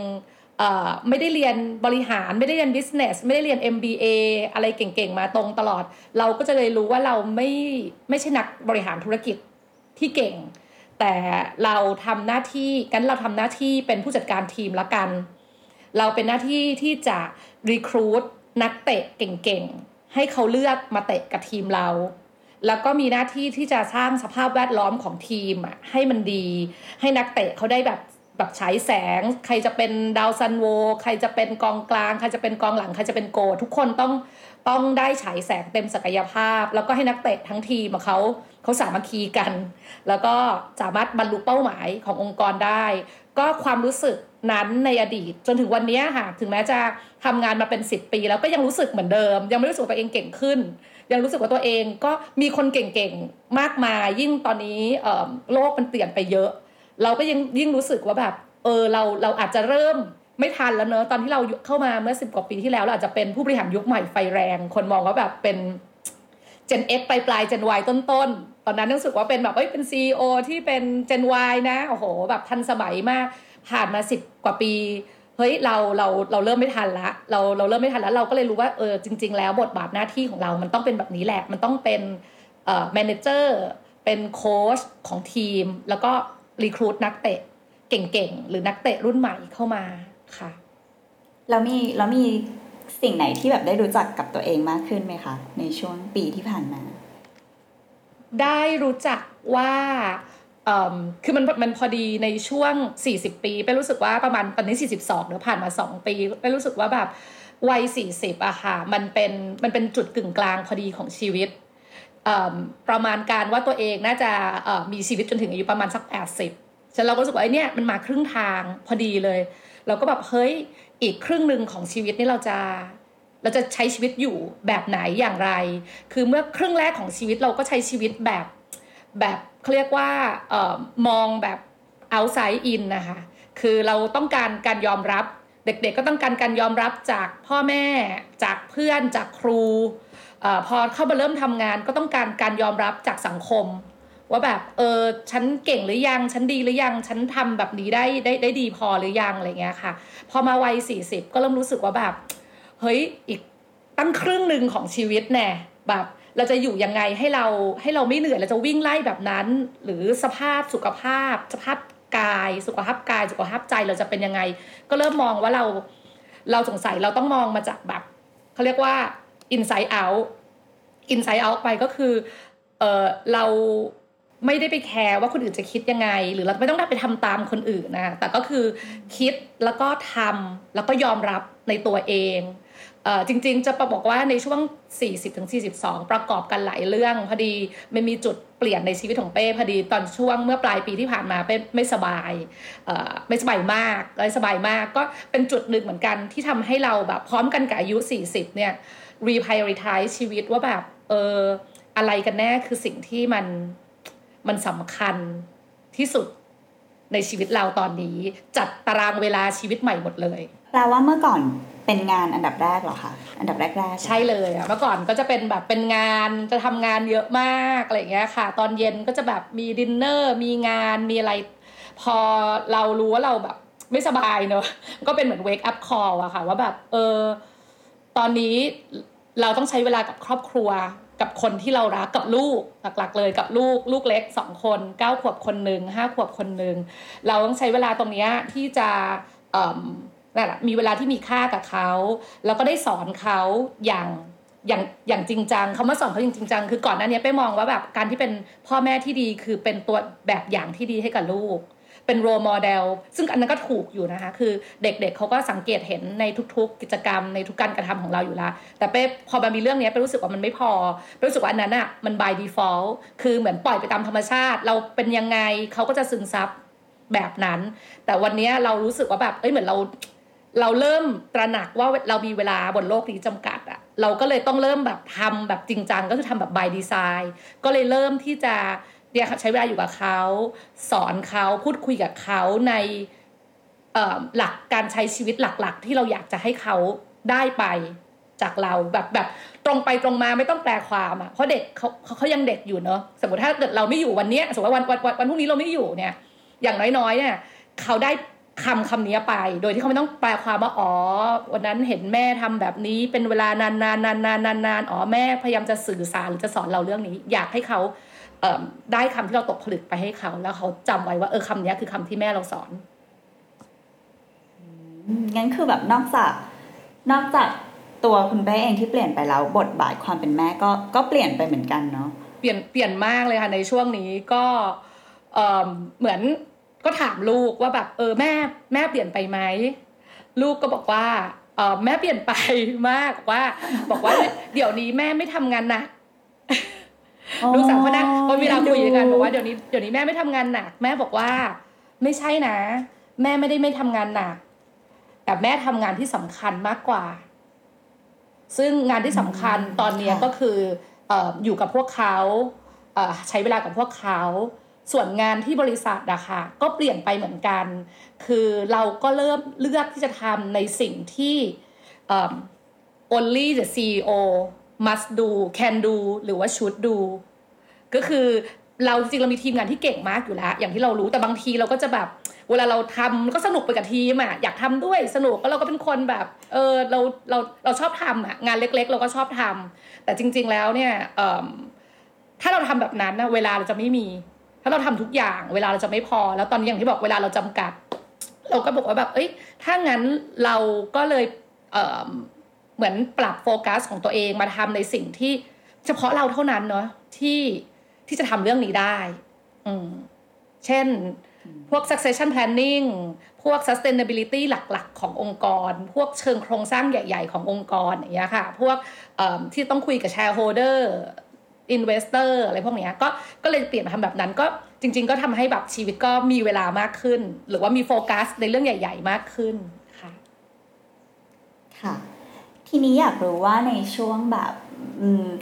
ไม่ได้เรียนบริหารไม่ได้เรียน business ไม่ได้เรียน MBA อะไรเก่งๆ มาตรงตลอด เราก็จะเลยรู้ว่าเราไม่ไม่ใช่นักบริหารธุรกิจที่เก่ง แต่เราทำหน้าที่กันเราทำหน้าที่เป็นผู้จัดการทีมละกัน เราเป็นหน้าที่ที่จะรีครูดนักเตะเก่งๆ ให้เขาเลือกมาเตะกับทีมเรา แล้วก็มีหน้าที่ที่จะสร้างสภาพแวดล้อมของทีมอะให้มันดี ให้นักเตะเขาได้แบบ แบบฉายแสง ใครจะเป็นดาวซันโว ใครจะเป็นกองกลาง ใครจะเป็นกองหลัง ใครจะเป็นโก ทุกคนต้องต้องได้ฉายแสงเต็มศักยภาพ แล้วก็ให้นักเตะทั้งทีมเขาเขาสามัคคีกัน แล้วก็สามารถบรรลุเป้าหมายขององค์กรได้ ก็ความรู้สึกนั้นในอดีต จนถึงวันนี้ค่ะ ถึงแม้จะทำงานมาเป็น 10 ปี แล้วก็ยังรู้สึกเหมือนเดิม ยังไม่รู้สึกว่าตัวเองเก่งขึ้น ยังรู้สึกว่าตัวเองก็มีคนเก่งๆมากมายยิ่งตอนนี้โลกมันเปลี่ยนไปเยอะ เราก็ยังยิ่งรู้สึกว่าแบบ เออเราเราอาจจะเริ่มไม่ทันแล้วเนอะตอนที่เราเข้ามาเมื่อสิบกว่าปีที่แล้วเราอาจจะเป็นผู้บริหารยุคใหม่ไฟแรง คนมองว่าแบบเป็น Gen X ปลายปลาย Gen Y ต้นต้นตอนนั้นรู้สึกว่าเป็นแบบเอ้ยเป็น CEO ที่เป็น Gen Y นะโอ้โห แบบทันสมัยมาก ผ่านมาสิบกว่าปีเฮ้ยเราเราเราเริ่มไม่ทันละเราเราเริ่มไม่ทันแล้วเราก็เลยรู้ว่าเออจริง ๆ แล้วบทบาทหน้าที่ของเรามันต้องเป็นแบบนี้แหละ มันต้องเป็นเอ่อ manager เป็นโค้ชของทีม แล้วก็ recruit นักเตะเก่งๆ หรือนักเตะรุ่นใหม่เข้ามาค่ะแล้วมีแล้วมีสิ่งไหนที่แบบได้รู้จักกับตัวเองมากขึ้นไหมคะ ในช่วงปีที่ผ่านมา ได้รู้จักว่าคือมันมันพอดีในช่วง 40 ปีไปรู้สึกว่าประมาณตอนนี้ 42เนือผ่านมา 2 ปีไปรู้สึกว่าแบบวัย40อะค่ะ มันเป็นมันเป็นจุดกึ่งกลางพอดีของชีวิต ประมาณการว่าตัวเองน่าจะมีชีวิตจนถึงอายุประมาณสัก 80ฉันเราก็รู้สึกว่าไอ้นี่มันมาครึ่งทางพอดีเลย เราก็แบบเฮ้ยอีกครึ่งหนึ่งของชีวิตนี่เราจะเราจะใช้ชีวิตอยู่แบบไหนอย่างไร คือเมื่อครึ่งแรกของชีวิตเราก็ใช้ชีวิตแบบแบบเขาเรียกว่าออมองแบบ outside in นะคะ คือเราต้องการการยอมรับ เด็กๆก็ต้องการการยอมรับจากพ่อแม่จากเพื่อนจากครู อพอเข้ามาเริ่มทำงานก็ต้องการการยอมรับจากสังคม ว่าแบบเออฉันเก่งหรือยังฉันดีหรือยังฉันทำแบบนี้ได้ได้ได้ดีพอหรือยังอะไรเงี้ยค่ะ พอมาวัยสี่สิบก็เริ่มรู้สึกว่าแบบเฮ้ยอีกตั้งครึ่งหนึ่งของชีวิตแน่แบบเราจะอยู่ยังไงให้เราให้เราไม่เหนื่อยเราจะวิ่งไล่แบบนั้น หรือสภาพสุขภาพ สภาพกาย สุขภาพกาย สุขภาพใจเราจะเป็นยังไง ก็เริ่มมองว่าเราเราสงสัยเราต้องมองมาจากแบบเขาเรียกว่า inside out inside out ไปก็คือเออเราไม่ได้ไปแคร์ว่าคนอื่นจะคิดยังไง หรือเราไม่ต้องไไปทำตามคนอื่นนะแต่ก็คือคิดแล้วก็ทำแล้วก็ยอมรับในตัวเองเออจริงๆ จะประบอกว่าในช่วง 40-42 ประกอบกันหลายเรื่อง พอดีมันมีจุดเปลี่ยนในชีวิตของเป้พอดีตอนช่วงเมื่อปลายปีที่ผ่านมาเป้ไม่สบายไม่สบายมากเลยสบายมาก ก็เป็นจุดหนึ่งเหมือนกันที่ทำให้เราแบบพร้อมกันกับอายุ 40 เนี่ย reprioritize ชีวิตว่าแบบเอออะไรกันแน่คือสิ่งที่มันมันสำคัญที่สุดในชีวิตเราตอนนี้ จัดตารางเวลาชีวิตใหม่หมดเลยแปลว่าเมื่อก่อนเป็นงานอันดับแรกเหรอคะอันดับแรกๆใช่เลยอะเมื่อก่อนก็จะเป็นแบบเป็นงานจะทำงานเยอะมากอะไรเงี้ยค่ะ ตอนเย็นก็จะแบบมีดินเนอร์มีงานมีอะไร พอเรารู้ว่าเราแบบไม่สบายเนอะก็เป็นเหมือน wake-up call อะค่ะ ว่าแบบเออ ตอนนี้เราต้องใช้เวลากับครอบครัวกับคนที่เรารักกับลูกหลักๆ เลยกับลูกลูกเล็กสองคนเก้าขวบคนหนึ่งห้าขวบคนหนึ่งเราต้องใช้เวลาตรงนี้ที่จะมนั่นแหละมีเวลาที่มีค่ากับเขาแล้วก็ได้สอนเขาอย่างอย่างอย่างจริงจังเขามาสอนเขาอย่างจริงจังคือก่อนหน้านี้ไปมองว่าแบบการที่เป็นพ่อแม่ที่ดีคือเป็นตัวแบบอย่างที่ดีให้กับลูก เป็นโรโมเดลซึ่งอันนั้นก็ถูกอยู่นะคะ คือเด็กๆเเขาก็สังเกตเห็นในทุก ๆ กิจกรรมในทุกการกระทำของเราอยู่ล้วแต่เป้พอมามีเรื่องนี้เป้รู้สึกว่ามันไม่พอเป้รู้สึกว่าอันนั้นอะมัน by default คือเหมือนปล่อยไปตามธรรมชาติ เราเป็นยังไงเขาก็จะซึมซับแบบนั้น แต่วันนี้เรารู้สึกว่าแบบเอ้ยเหมือนเราเราเริ่มตระหนักว่าเรามีเวลาบนโลกนี้จำกัดอะเราก็เลยต้องเริ่มแบบทำแบบจริงจังก็คือทำแบบ by design ก็เลยเริ่มที่จะ เนี่ยใช้เวลาอยู่กับเขาสอนเขาพูดคุยกับเขาในหลักการใช้ชีวิตหลักๆ ที่เราอยากจะให้เขาได้ไปจากเราแบบแบบตรงไปตรงมาไม่ต้องแปลความอะเพราะเด็กเขาเขายังเด็กอยู่เนอะสมมติถ้าเกิดเราไม่อยู่วันเนี้ยสมมติว่าวันวันวันพรุ่งนี้เราไม่อยู่เนี่ย อย่างน้อยๆเนี่ยเขาได้คำคำนี้ไป โดยที่เขาไม่ต้องแปลความว่าอ๋อวันนั้นเห็นแม่ทำแบบนี้เป็นเวลานานๆนานๆนานๆอ๋อแม่พยายามจะสื่อสารหรือจะสอนเราเรื่องนี้ อยากให้เขา ได้คำที่เราตกผลึกไปให้เขา แล้วเขาจำไว้ว่าเออคำนี้คือคำที่แม่เราสอนอืมงั้นคือแบบนอกจากนอกจากตัวคุณเป้เองที่เปลี่ยนไปแล้ว บทบาทความเป็นแม่ก็ก็เปลี่ยนไปเหมือนกันเนาะเปลี่ยนเปลี่ยนมากเลยค่ะในช่วงนี้ก็เอ่อเหมือนก็ถามลูกว่าแบบเออแม่แม่เปลี่ยนไปไหมลูกก็บอกว่าเออแม่เปลี่ยนไปมากบอกว่า บอกว่าเดี๋ยวนี้แม่ไม่ทำงานหนัก ลูกสาวเขานะพอเวลาคุยกันบอกว่าเดี๋ยวนี้เดี๋ยวนี้แม่ไม่ทำงานหนัก แม่บอกว่า ไม่ใช่นะ แม่ไม่ได้ไม่ทำงานหนัก แต่แม่ทำงานที่สำคัญมากกว่า ซึ่งงานที่สำคัญตอนเนี้ยค่ะก็คือเอ่ออยู่กับพวกเขาเอ่อใช้เวลากับพวกเขาส่วนงานที่บริษัทอะค่ะก็เปลี่ยนไปเหมือนกัน คือเราก็เริ่มเลือกที่จะทำในสิ่งที่เอิ่ม only the CEO must do can do หรือว่า should do ก็คือเราจริงเรามีทีมงานที่เก่งมากอยู่แล้ว อย่างที่เรารู้แต่บางทีเราก็จะแบบ เวลาเราทำก็สนุกไปกับทีมอะอยากทำด้วยสนุกก็เราก็เป็นคนแบบเออเราเราเราชอบทำอะงานเล็ก ๆ เราก็ชอบทำแต่จริง ๆแล้วเนี่ยเอิ่มถ้าเราทำแบบนั้นนะเวลาเราจะไม่มี ถ้าเราทำทุกอย่าง เวลาเราจะไม่พอ แล้วตอนนี้อย่างที่บอกเวลาเราจำกัด เราก็บอกว่าแบบ เอ้ยถ้างั้นเราก็เลยเอ่อ เหมือนปรับโฟกัสของตัวเองมาทำในสิ่งที่เฉพาะเราเท่านั้นเนาะที่ที่จะทำเรื่องนี้ได้ อืมเช่น พวก succession planning พวก sustainability หลักๆ ขององค์กร พวกเชิงโครงสร้างใหญ่ๆ ขององค์กรอย่างเงี้ยค่ะ พวกที่ต้องคุยกับ shareholder investor อะไรพวกเนี้ยก็ก็เลยเปลี่ยนมาทำแบบนั้น ก็จริง ๆ ก็ทำให้แบบชีวิตก็มีเวลามากขึ้น หรือว่ามีโฟกัสในเรื่องใหญ่ ๆ มากขึ้นค่ะค่ะ ทีนี้อยากรู้ว่าในช่วงแบบ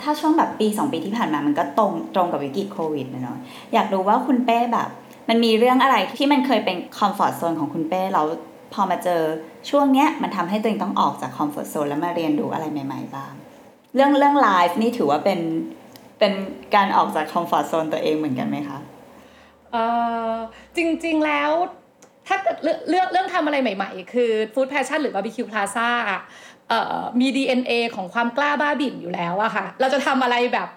ถ้าช่วงแบบปีสองปีที่ผ่านมามันก็ตรงตรงกับวิกฤตโควิดนะเนาะอยากรู้ว่าคุณเป้แบบ มันมีเรื่องอะไรที่มันเคยเป็นคอมฟอร์ z โซนของคุณเป้แล้วพอมาเจอช่วงเนี้ยมันทำให้ตัวเองต้องออกจากคอมฟอร์ z โซนแล้วมาเรียนรู้อะไรใหม่ๆบ้าง เรื่องเรื่องไลฟ์นี่ถือว่าเป็นเป็นการออกจากคอมฟอร์ z โซนตัวเองเหมือนกันไหมคะเออจริงๆแล้วถ้าเลือกเลือกเรื่องทำอะไรใหม่ ๆ คือ Food Passion หรือ Barbecue Plaza เอ่อ มี DNA ของความกล้าบ้าบิ่นอยู่แล้วอะค่ะ เราจะทำอะไรแบบ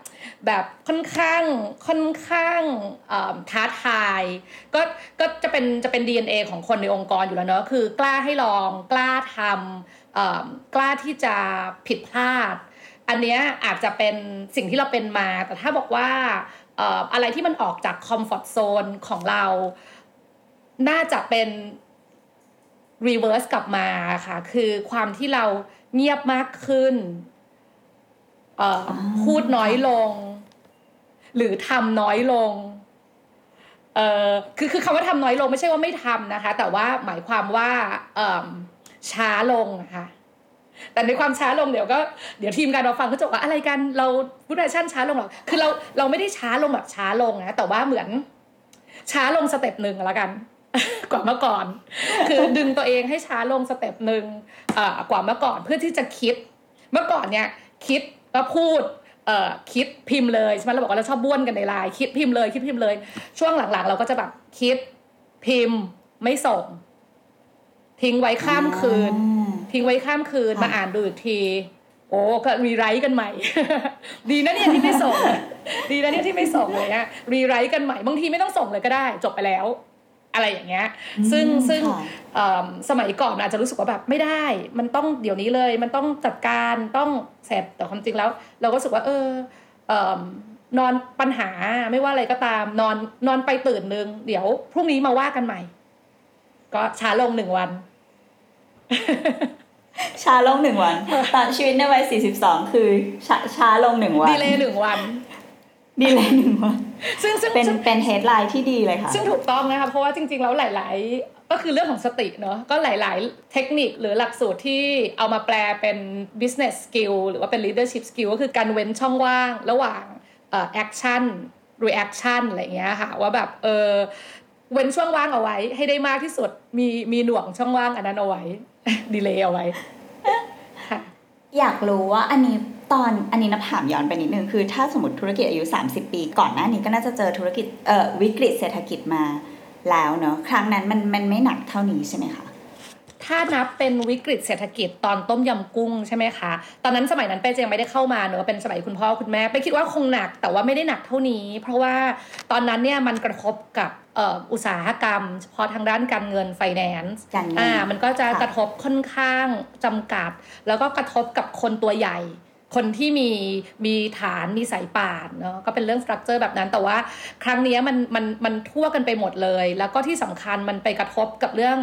แบบค่อนข้างค่อนข้างท้าทายก็ก็จะเป็นจะเป็น DNA ของคนในองค์กรอยู่แล้วเนอะคือกล้าให้ลองกล้าทำกล้าที่จะผิดพลาด อันเนี้ยอาจจะเป็นสิ่งที่เราเป็นมา แต่ถ้าบอกว่าอะไรที่มันออกจากคอมฟอร์ z โซนของเรา น่าจะเป็น reverse กลับมาค่ะ คือความที่เรา เงียบมากขึ้น เอ่อออพูดน้อยลง หรือทำน้อยลง เอ่อคือคือคำว่าทำน้อยลงไม่ใช่ว่าไม่ทำนะคะ แต่ว่าหมายความว่า เอิ่มช้าลงอะค่ะแต่ในความช้าลงเดี๋ยวก็เดี๋ยวทีมงานเราฟังเขาจะบอกว่าอะไรกันเราพุทธชั่นช้าลงหรอคือเราเราไม่ได้ช้าลงแบบช้าลงนะแต่ว่าเหมือนช้าลง step หนึ่งแล้วกัน กว่าเมื่อก่อน คือดึงตัวเองให้ช้าลง step หนึ่งเอ่อกว่าเมื่อก่อนเพื่อที่จะคิด เมื่อก่อนเนี่ยคิดแล้วพูดเอ่อคิดพิมพ์เลยใช่ไหมเราบอกว่าเราชอบบ้วนกันในไลน์คิดพิมพ์เลย คิดพิมพ์เลย ช่วงหลังๆ เราก็จะแบบคิดพิมพ์ไม่ส่ง ทิ้งไว้ข้ามคืนอ่าทิ้งไว้ข้ามคืนค่ะมาอ่านดูอีกที โอ้ก็ rewrite กันใหม่ ดีนะเนี่ยที่ไม่ส่ง ดีนะเนี่ยที่ไม่ส่งเลยอะ rewrite กันใหม่บางทีไม่ต้องส่งเลยก็ได้ จบไปแล้ว อะไรอย่างเงี้ย ซึ่งอืมซึ่งค่ะเอิ่มสมัยก่อนอาจจะรู้สึกว่าแบบไม่ได้ มันต้องเดี๋ยวนี้เลย มันต้องจัดการต้องเสร็จแต่ความจริงแล้ว เราก็รู้สึกว่า เออเอิ่มนอนปัญหาไม่ว่าอะไรก็ตาม นอนนอนไปตื่นนึง เดี๋ยวพรุ่งนี้มาว่ากันใหม่ ก็ช้าลงหนึ่งวันช้าลงหนึ่งวันตอนชีวิตในวัย42คือช้าช้าลงหนึ่งวัน delay หนึ่งวัน delay หนึ่งวันซึ่งซึ่งเป็นซึ่งเป็น headline ที่ดีเลยค่ะ ซึ่งถูกต้องนะคะเพราะว่าจริง ๆ แล้วหลาย ๆ ก็คือเรื่องของสติเนอะก็หลาย ๆ เทคนิคหรือหลักสูตรที่เอามาแปลเป็น business skill หรือว่าเป็น leadership skill ก็คือการเว้นช่องว่างระหว่างเอ่อ action reaction อะไรอย่างเงี้ยค่ะว่าแบบเออเว้นช่องว่างเอาไว้ ให้ได้มากที่สุดมีมีหน่วงช่องว่างอันนั้นเอาไว้ดีเลย์เอาไว้ค่ะอยากรู้ว่าอันนี้ ตอนอันนี้นับถามย้อนไปนิดนึง คือถ้าสมมติธุรกิจอายุ 30 ปี ก่อนหน้านี้ก็น่าจะเจอธุรกิจเอ่อวิกฤตเศรษฐกิจมาแล้วเนอะครั้งนั้นมันมันไม่หนักเท่านี้ใช่ไหมคะถ้านับเป็นวิกฤตเศรษฐกิจตอนต้มยำกุ้งใช่ไหมคะ ตอนนั้นสมัยนั้นเป้จะยังไม่ได้เข้ามาเนอะเป็นสมัยคุณพ่อคุณแม่เป้คิดว่าคงหนักแต่ว่าไม่ได้หนักเท่านี้ เพราะว่าตอนนั้นเนี่ยมันกระทบกับเอ่ออุตสาหกรรม เฉพาะทางด้านการเงินไฟแนนซ์การเงินอ่ามันก็จะค่ะกระทบค่อนข้างจำกัด แล้วก็กระทบกับคนตัวใหญ่ คนที่มีมีฐานมีสายป่านเนาะก็เป็นเรื่อง structure แบบนั้น แต่ว่าครั้งนี้มันมันมันทั่วกันไปหมดเลย แล้วก็ที่สำคัญมันไปกระทบกับเรื่อง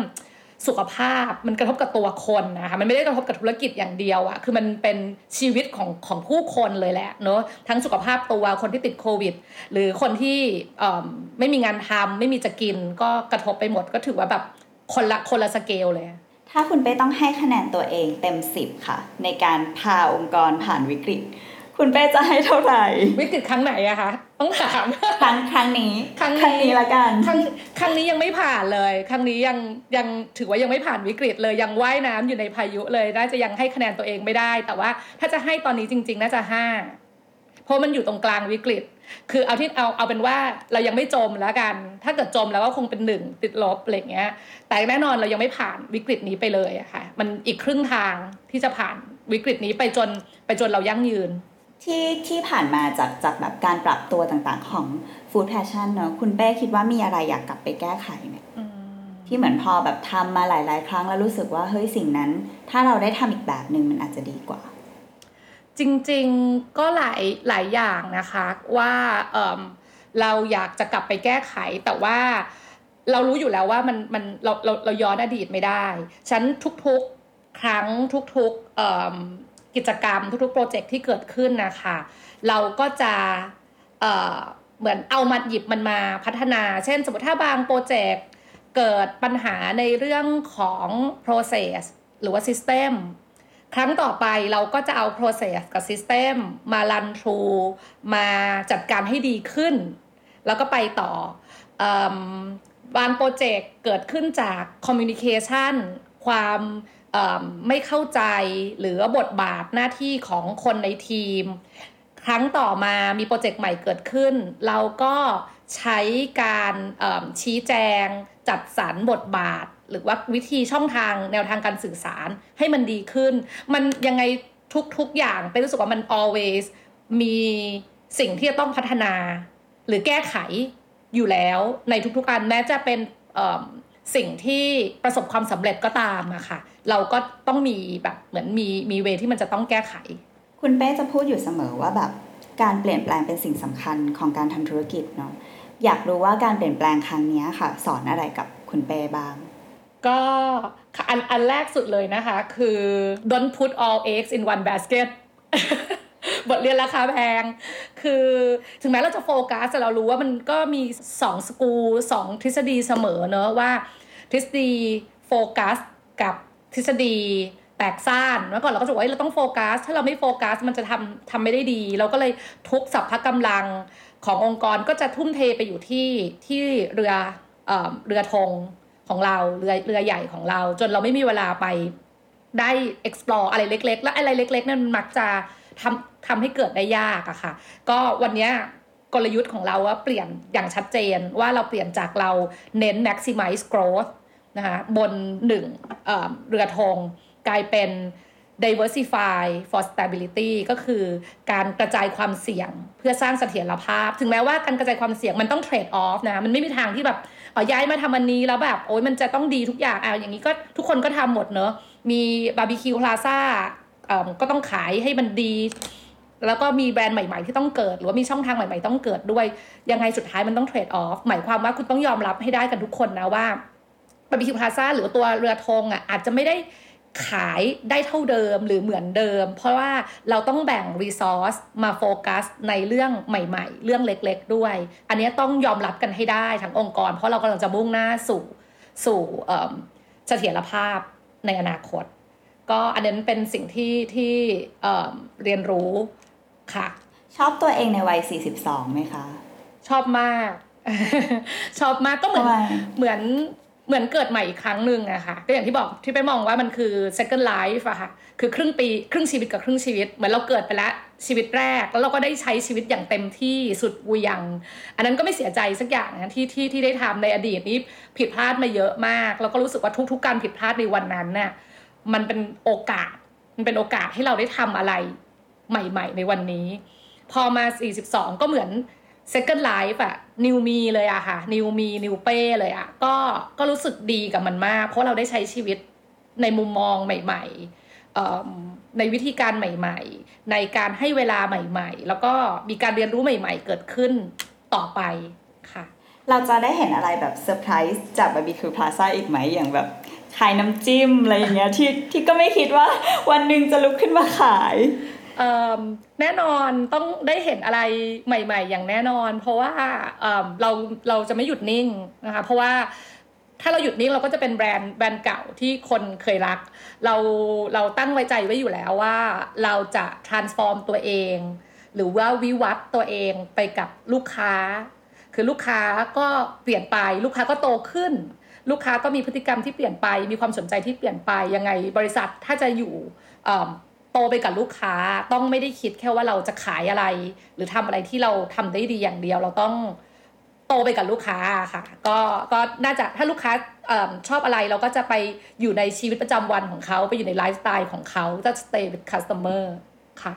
สุขภาพมันกระทบกับตัวคนนะคะมันไม่ได้กระทบกับธุรกิจอย่างเดียวอะคือมันเป็นชีวิตของของผู้คนเลยแหละเนาะทั้งสุขภาพตัวคนที่ติดโควิด หรือคนที่เอิ่มไม่มีงานทำไม่มีจะกินก็กระทบไปหมดก็ถือว่าแบบคนละคนละสเกลเลย ถ้าคุณเป้ต้องให้คะแนนตัวเองเต็ม 10 ค่ะ ในการพาองค์กรผ่านวิกฤต คุณเป้จะให้เท่าไหร่ วิกฤตครั้งไหนอะคะต้องถามครั้งครั้งนี้ครั้งนี้นี้ละกันครั้งครั้งนี้ยังไม่ผ่านเลย ครั้งนี้ยังยังถือว่ายังไม่ผ่านวิกฤตเลยยังว่ายน้ำอยู่ในพายุเลยน่าจะยังให้คะแนนตัวเองไม่ได้ แต่ว่าถ้าจะให้ตอนนี้จริง ๆ น่าจะห้าเพราะมันอยู่ตรงกลางวิกฤต คือเอาที่เอาเอาเป็นว่าเรายังไม่จมแล้วกัน ถ้าเกิดจมแล้วก็คงเป็นหนึ่งติดลบอะไรอย่างเงี้ย แต่แน่นอนเรายังไม่ผ่านวิกฤตนี้ไปเลยอะค่ะ มันอีกครึ่งทางที่จะผ่านวิกฤตนี้ไปจนไปจนเรายั่งยืน ที่ที่ผ่านมาจากจากแบบการปรับตัวต่างๆของ Food Passion เนอะคุณเป้คิดว่ามีอะไรอยากกลับไปแก้ไขไหมที่เหมือนพอแบบทำมาหลาย ๆ ครั้งแล้วรู้สึกว่าเฮ้ยสิ่งนั้น ถ้าเราได้ทำอีกแบบหนึ่งมันอาจจะดีกว่า จริงๆก็หลายหลายอย่างนะคะว่าเเราอยากจะกลับไปแก้ไขแต่ว่าเรารู้อยู่แล้วว่ามันมันเราเราเราย้อนอดีตไม่ได้ฉันทุกๆครั้งทุกๆกิจกรรมทุกๆโปรเจกต์ที่เกิดขึ้นนะคะเราก็จะเเหมือนเอามาหยิบมันมาพัฒนา เช่น สมมติถ้าบางโปรเจกต์เกิดปัญหาในเรื่องของ process หรือว่า system ครั้งต่อไปเราก็จะเอา process กับ system มา run through มาจัดการให้ดีขึ้น แล้วก็ไปต่อบางโปรเจกต์เกิดขึ้นจาก communication ความไม่เข้าใจหรือบทบาทหน้าที่ของคนในทีม ครั้งต่อมามีโปรเจกต์ใหม่เกิดขึ้น เราก็ใช้การชี้แจงจัดสรรบทบาท หรือว่าวิธีช่องทางแนวทางการสื่อสารให้มันดีขึ้น มันยังไงทุกๆอย่างเป็นรู้สึกว่ามัน always มีสิ่งที่จะต้องพัฒนา หรือแก้ไขอยู่แล้วในทุกๆอันแม้จะเป็นสิ่งที่ประสบความสำเร็จก็ตามอะค่ะ เราก็ต้องมีแบบเหมือนมีมีเวที่มันจะต้องแก้ไข คุณเป้จะพูดอยู่เสมอว่าแบบการเปลี่ยนแปลงเป็นสิ่งสำคัญของการทำธุรกิจเนาะอยากรู้ว่าการเปลี่ยนแปลงครั้งนี้ค่ะ สอนอะไรกับคุณเป้บ้าง ก็อันอันแรกสุดเลยนะคะ คือ don't put all eggs in one basket บทเรียนราคาแพง คือถึงแม้เราจะโฟกัสแต่เรารู้ว่ามันก็มีสองสกูสองทฤษฎีเสมอเนอะว่า ทฤษฎีโฟกัสกับทฤษฎีแตกซ่านเมื่อก่อนเราก็จะบอกว่าเอ้ยเราต้องโฟกัส ถ้าเราไม่โฟกัสมันจะทำทำไม่ได้ดี เราก็เลยทุกสรรพกำลังขององค์กรก็จะทุ่มเทไปอยู่ที่ที่เรือเอ่อเรือธง ของเราเรือเรือใหญ่ของเรา จนเราไม่มีเวลาไปได้ explore อะไรเล็ก ๆ แล้วอะไรเล็กๆนั่นมักจะทำทำให้เกิดได้ยากอะค่ะ ก็วันนี้กลยุทธ์ของเราว่าเปลี่ยนอย่างชัดเจนว่าเราเปลี่ยนจากเราเน้น maximize growth นะคะบนหนึ่งเเรือธงกลายเป็น diversify for stability ก็คือการกระจายความเสี่ยงเพื่อสร้างเสถียรภาพ ถึงแม้ว่าการกระจายความเสี่ยงมันต้อง trade off นะ มันไม่มีทางที่แบบ อาย้ายมาทำอันนี้แล้วแบบโอ้ยมันจะต้องดีทุกอย่างอะอย่างนี้ก็ทุกคนก็ทำหมดเนอะมีบาร์บีคิวพลาซ่าก็ต้องขายให้มันดี แล้วก็มีแบรนด์ใหม่ๆที่ต้องเกิด หรือว่ามีช่องทางใหม่ๆต้องเกิดด้วย ยังไงสุดท้ายมันต้อง trade off หมายความว่าคุณต้องยอมรับให้ได้กันทุกคนนะว่าบาร์บีคิวพลาซ่าหรือตัวเรือธงอะอาจจะไม่ได้ ขายได้เท่าเดิมหรือเหมือนเดิม เพราะว่าเราต้องแบ่ง resource มาโฟกัสในเรื่องใหม่ ๆ เรื่องเล็ก ๆ ด้วย อันนี้ต้องยอมรับกันให้ได้ทั้งองค์กร เพราะเรากำลังจะมุ่งหน้าสู่สู่เสถียรภาพในอนาคต ก็อันนั้นเป็นสิ่งที่ที่เรียนรู้ค่ะ ชอบตัวเองในวัย 42ไหมคะ ชอบมาก ชอบมากก็เหมือนเหมือน เหมือนเกิดใหม่อีกครั้งหนึ่งอะค่ะก็อย่างที่บอกที่ไปมองว่ามันคือ second life อะค่ะคือครึ่งปีครึ่งชีวิตกับครึ่งชีวิต เหมือนเราเกิดไปแล้วชีวิตแรก แล้วเราก็ได้ใช้ชีวิตอย่างเต็มที่สุดวุยัง อันนั้นก็ไม่เสียใจสักอย่างนะที่ที่ที่ได้ทำในอดีตนี้ผิดพลาดมาเยอะมาก แล้วก็รู้สึกว่าทุก ๆ การผิดพลาดในวันนั้นเนี่ยมันเป็นโอกาสมันเป็นโอกาสให้เราได้ทำอะไรใหม่ ๆ ในวันนี้ พอมา 42 ก็เหมือน second life อะนิวมีเลยอะค่ะนิวมีนิวเป้เลยอะก็ก็รู้สึกดีกับมันมาก เพราะเราได้ใช้ชีวิตในมุมมองใหม่ ๆ ในวิธีการใหม่ ๆ ในการให้เวลาใหม่ ๆ แล้วก็มีการเรียนรู้ใหม่ ๆ เกิดขึ้นต่อไปค่ะ เราจะได้เห็นอะไรแบบเซอร์ไพรส์จากบาร์บีคิวพลาซ่าอีกไหมอย่างแบบขายน้ำจิ้มอะไรอย่างเงี้ยที่ที่ก็ไม่คิดว่าวันหนึ่งจะลุกขึ้นมาขาย แน่นอนต้องได้เห็นอะไรใหม่ ๆ อย่างแน่นอน เพราะว่าเราเราจะไม่หยุดนิ่งนะคะเพราะว่าถ้าเราหยุดนิ่งเราก็จะเป็นแบรนด์แบรนด์เก่าที่คนเคยรัก เราเราตั้งไว้ใจไว้อยู่แล้วว่า เราจะ transform ตัวเอง หรือว่าวิวัฒตัวเองไปกับลูกค้า คือลูกค้าก็เปลี่ยนไปลูกค้าก็โตขึ้น ลูกค้าก็มีพฤติกรรมที่เปลี่ยนไป มีความสนใจที่เปลี่ยนไปยังไงบริษัทถ้าจะอยู่ โตไปกับลูกค้าต้องไม่ได้คิดแค่ว่าเราจะขายอะไร หรือทำอะไรที่เราทำได้ดีอย่างเดียวเราต้องโตไปกับลูกค้าค่ะ ก็ก็น่าจะถ้าลูกค้าชอบอะไรเราก็จะไปอยู่ในชีวิตประจำวันของเขาไปอยู่ในไลฟ์สไตล์ของเขาจะ stay with customer ค่ะ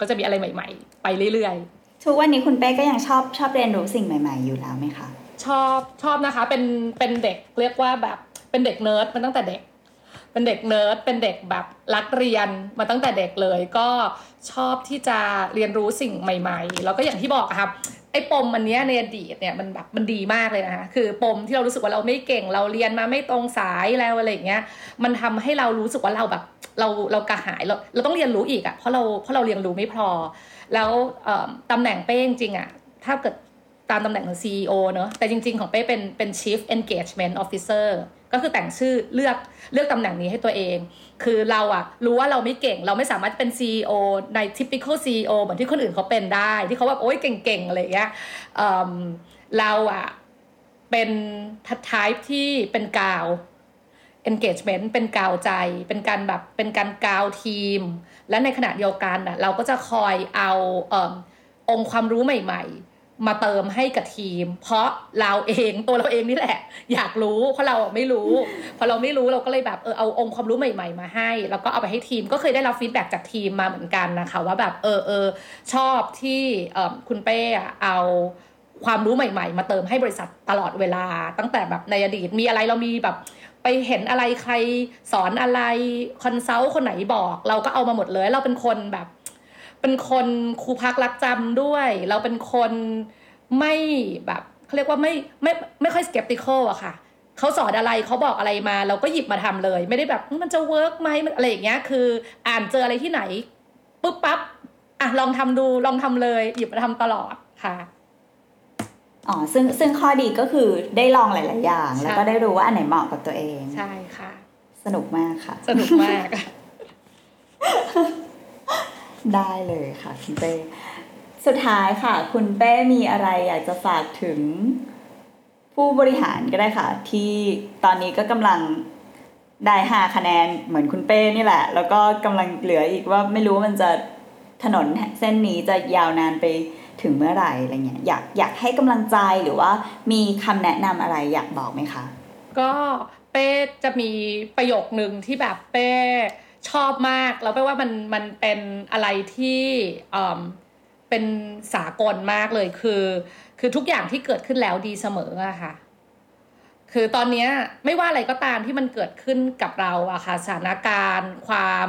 ก็จะมีอะไรใหม่ ๆ ไปเรื่อยๆทุกวันนี้คุณเป้ก็ยังชอบชอบเรียนรู้สิ่งใหม่ ๆ อยู่แล้วไหมคะชอบชอบนะคะเป็นเป็นเด็กเรียกว่าแบบเป็นเด็กเนิร์ดมันตั้งแต่เด็ก เป็นเด็กเนิร์ดเป็นเด็กแบบรักเรียนมาตั้งแต่เด็กเลย ก็ชอบที่จะเรียนรู้สิ่งใหม่ ๆ แล้วก็อย่างที่บอกครับไอ้ปมอันนี้ในอดีตเนี่ยมันแบบมันดีมากเลยนะคะคือปมที่เรารู้สึกว่าเราไม่เก่งเราเรียนมาไม่ตรงสายแล้วอะไรอย่างเงี้ยมันทำให้เรารู้สึกว่าเราแบบเราเรากระหายเราเราต้องเรียนรู้อีกอะเพราะเราเพราะเราเรียนรู้ไม่พอ แล้วตำแหน่งเป้จริงอะถ้าเกิดตามตำแหน่งของ CEO เนอะแต่จริง ๆ ของเป้เป็นเป็น Chief Engagement Officer ก็คือแต่งชื่อเลือกเลือกตำแหน่งนี้ให้ตัวเอง คือเราอะรู้ว่าเราไม่เก่ง เราไม่สามารถเป็น CEO ใน typical CEO เหมือนที่คนอื่นเขาเป็นได้ ที่เขาแบบโอ๊ยเก่งๆอะไรเงี้ยเราอะเป็นทัดทายที่เป็นกาว engagement เป็นกาวใจ เป็นการแบบเป็นการกาวทีม และในขณะเดียวกันอะเราก็จะคอยเอาองค์ความรู้ใหม่ ๆ มาเติมให้กับทีม เพราะเราเองตัวเราเองนี่แหละ อยากรู้เพราะเราไม่รู้พอเราไม่รู้เราก็เลยแบบเออเอาองค์ความรู้ใหม่ๆ มาให้ แล้วก็เอาไปให้ทีมก็เคยได้รับ feedback จากทีมมาเหมือนกันนะคะ ว่าแบบเออเออชอบที่คุณเป้เอาความรู้ใหม่ๆ มาเติมให้บริษัทตลอดเวลา ตั้งแต่แบบในอดีตมีอะไรเรามีแบบไปเห็นอะไรใครสอนอะไร consult คนไหนบอก เราก็เอามาหมดเลย เราเป็นคนแบบ เป็นคนครูพักรักจำด้วย เราเป็นคนไม่แบบเขาเรียกว่าไม่ไม่ไม่ค่อยสเกปติคอลอะค่ะเขาสอนอะไรเขาบอกอะไรมา เราก็หยิบมาทำเลย ไม่ได้แบบมันจะเวิร์กไหมอะไรอย่างเงี้ยคือ อ่านเจออะไรที่ไหนปุ๊บปั๊บอะลองทำดูลองทำเลย หยิบมาทำตลอดค่ะอ๋อซึ่งซึ่งข้อดีก็คือได้ลองหลาย ๆ อย่าง แล้วก็ได้รู้ว่าอันไหนเหมาะกับตัวเอง ใช่ค่ะ สนุกมากค่ะ สนุกมาก ได้เลยค่ะคุณเป้สุดท้ายค่ะ คุณเป้มีอะไรอยากจะฝากถึงผู้บริหารก็ได้ค่ะ ที่ตอนนี้ก็กำลังได้ห้าคะแนนเหมือนคุณเป้นี่แหละ แล้วก็กำลังเหลืออีกว่าไม่รู้มันจะถนนเส้นนี้จะยาวนานไปถึงเมื่อไหร่อะไรเงี้ยอยากอยากให้กำลังใจหรือว่ามีคำแนะนำอะไรอยากบอกไหมคะ ก็เป้จะมีประโยคหนึ่งที่แบบเป้ ชอบมาก แล้วแปลว่ามันมันเป็นอะไรที่เอิ่มเป็นสากลมากเลยคือ คือทุกอย่างที่เกิดขึ้นแล้วดีเสมออะค่ะ คือตอนนี้ไม่ว่าอะไรก็ตามที่มันเกิดขึ้นกับเราอะค่ะสถานการณ์ ความ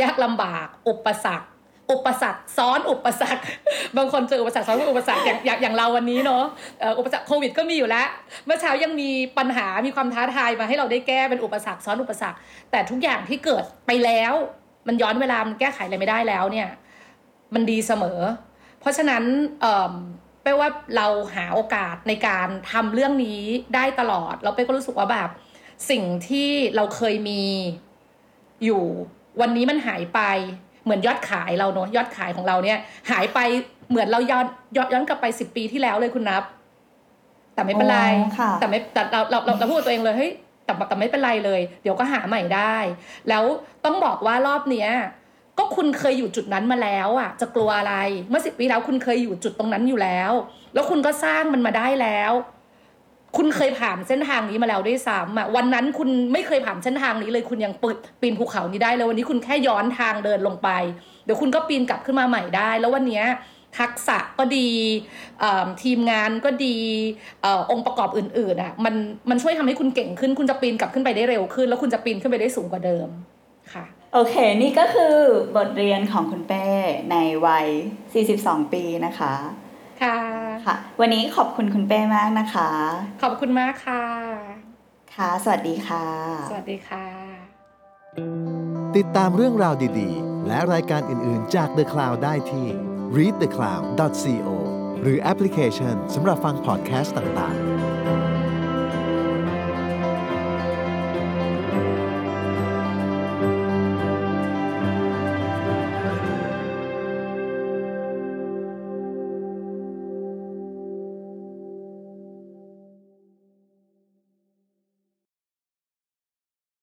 ยากลำบาก อุปสรรค อุปสรรคซ้อนอุปสรรค บางคนเจออุปสรรคซ้อนอุปสรรคอย่างอย่างอย่างเราวันนี้เนาะอุปสรรคโควิดก็มีอยู่แล้ว เมื่อเช้ายังมีปัญหามีความท้าทายมาให้เราได้แก้เป็นอุปสรรคซ้อนอุปสรรค แต่ทุกอย่างที่เกิดไปแล้ว มันย้อนเวลามันแก้ไขอะไรไม่ได้แล้วเนี่ย มันดีเสมอ เพราะฉะนั้นเอ่อเป้ว่าเราหาโอกาสในการทำเรื่องนี้ได้ตลอดแล้วเป้ก็รู้สึกว่าแบบสิ่งที่เราเคยมีอยู่วันนี้มันหายไป เหมือนยอดขายเราเนอะยอดขายของเราเนี่ยหายไปเหมือนเราย้อนย้อนย้อนกลับไปสิบปีที่แล้วเลยคุณนับ แต่ไม่เป็นไรอ๋อค่ะแต่ไม่แต่เราเราเราเราพูดกับตัวเองเลยเฮ้ยแต่แต่ไม่เป็นไรเลย เดี๋ยวก็หาใหม่ได้ แล้วต้องบอกว่ารอบเนี้ยก็คุณเคยอยู่จุดนั้นมาแล้วอะ จะกลัวอะไร เมื่อสิบปีแล้วคุณเคยอยู่จุดตรงนั้นอยู่แล้ว แล้วคุณก็สร้างมันมาได้แล้ว คุณเคยผ่านเส้นทางนี้มาแล้วด้วยซ้ำอะวันนั้นคุณไม่เคยผ่านเส้นทางนี้เลยคุณยังปีนปีนภูเขานี้ได้เลยวันนี้คุณแค่ย้อนทางเดินลงไป เดี๋ยวคุณก็ปีนกลับขึ้นมาใหม่ได้ แล้ววันนี้ทักษะก็ดีทีมงานก็ดีอองค์ประกอบอื่นๆอะมันมันช่วยทำให้คุณเก่งขึ้น คุณจะปีนกลับขึ้นไปได้เร็วขึ้น แล้วคุณจะปีนขึ้นไปได้สูงกว่าเดิมค่ะโอเค นี่ก็คือบทเรียนของคุณเป้ในวัย 42 ปีนะคะ ค่ะ ค่ะ วันนี้ขอบคุณคุณเป้มากนะคะ ขอบคุณมากค่ะ ค่ะ สวัสดีค่ะ สวัสดีค่ะ ติดตามเรื่องราวดีๆ และรายการอื่นๆจาก The Cloud ได้ที่ readthecloud.co หรือแอปพลิเคชันสำหรับฟังพอดแคสต์ต่างๆ